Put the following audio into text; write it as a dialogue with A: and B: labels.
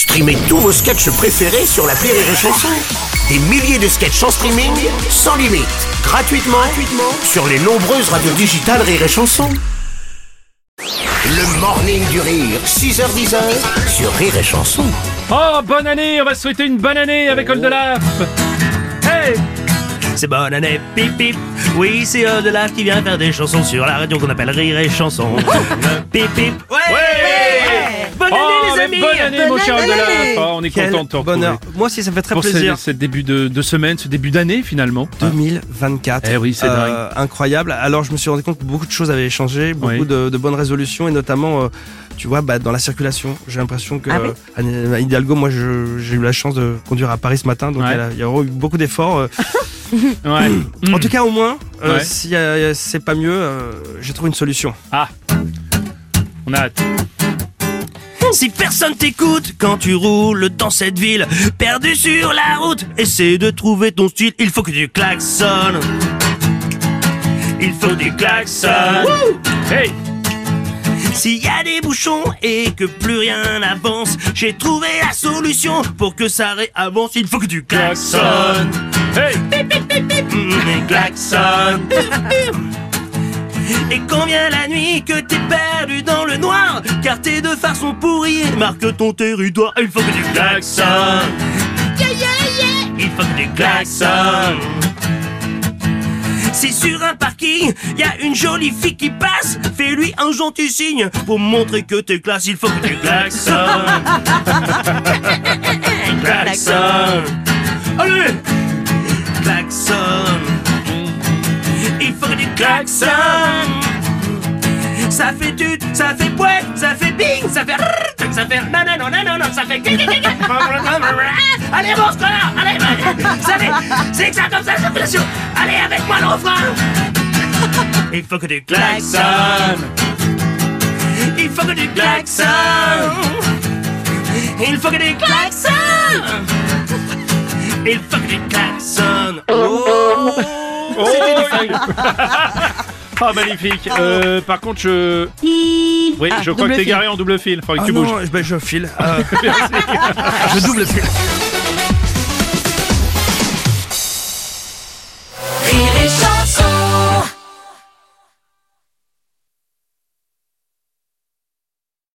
A: Streamez tous vos sketchs préférés sur la Rire et Chanson. Des milliers de sketchs en streaming, sans limite, gratuitement, gratuitement sur les nombreuses radios digitales Rire et Chanson. Le morning du rire, 6h10 sur Rire et Chanson.
B: Oh, bonne année On va souhaiter une bonne année avec Oldelaf Hey
C: C'est bonne année, pip pip. Oui, c'est Oldelaf qui vient faire des chansons sur la radio qu'on appelle Rire et Chanson. pip pip. Ouais, Bonne année
B: Oh,
C: les amis
B: bonne année mon cher
D: Bonne année.
B: Oh, On est
D: Quel
B: content de te retrouver.
D: bonheur. Moi aussi, ça me fait très
B: Pour ce,
D: plaisir.
B: ce début de, de semaine, ce début d'année finalement.
D: 2024.
B: Eh oui, c'est
D: Incroyable. Alors, je me suis rendu compte que beaucoup de choses avaient changé, beaucoup
B: Oui.
D: de, de bonnes résolutions, et notamment, euh, tu vois, bah, dans la circulation. J'ai l'impression que
C: Ah oui
D: euh, Anne Hidalgo, moi, j'ai eu la chance de conduire à Paris ce matin, donc
B: Ouais.
D: il y a eu beaucoup d'efforts. euh.
B: Ouais.
D: En tout cas, au moins, euh,
B: Ouais.
D: si euh, c'est pas mieux, euh, j'ai trouvé une solution.
B: Ah On a hâte.
C: Si personne t'écoute quand tu roules dans cette ville, perdu sur la route, essaie de trouver ton style, il faut que tu klaxonnes. Il faut que tu klaxonnes.
B: Hey
C: S'il y a des bouchons et que plus rien n'avance, j'ai trouvé la solution pour que ça réavance. Il faut que tu klaxonnes.
B: Hey
C: Mmh, klaxonne. Et vient la nuit que t'es perdu dans le noir, car tes deux phares sont pourris, marque ton territoire. Il faut que tu klaxonnes. Il faut que tu klaxonnes. Si sur un parking, y a une jolie fille qui passe, fais-lui un gentil signe pour montrer que t'es classe. Il faut que tu klaxonnes. klaxonne. Il faut que tu klaxonnes. Ça fait tut, ça fait poète, ça fait bing, ça fait rrr, ça fait non non non non non ça fait Allez mon connard, allez, allez, c'est que ça comme ça circulation. Allez avec moi le refrain. Il faut que tu klaxonnes. Il faut que tu klaxonnes. Il faut que tu klaxonnes. Il faut que tu klaxonnes. Oh.
B: Oh magnifique Euh, Par contre je... Oui, je crois que t'es garé en double fil. Faudrait que
D: Ah
B: tu bouges.
D: non, ben, je file. Euh, je double file.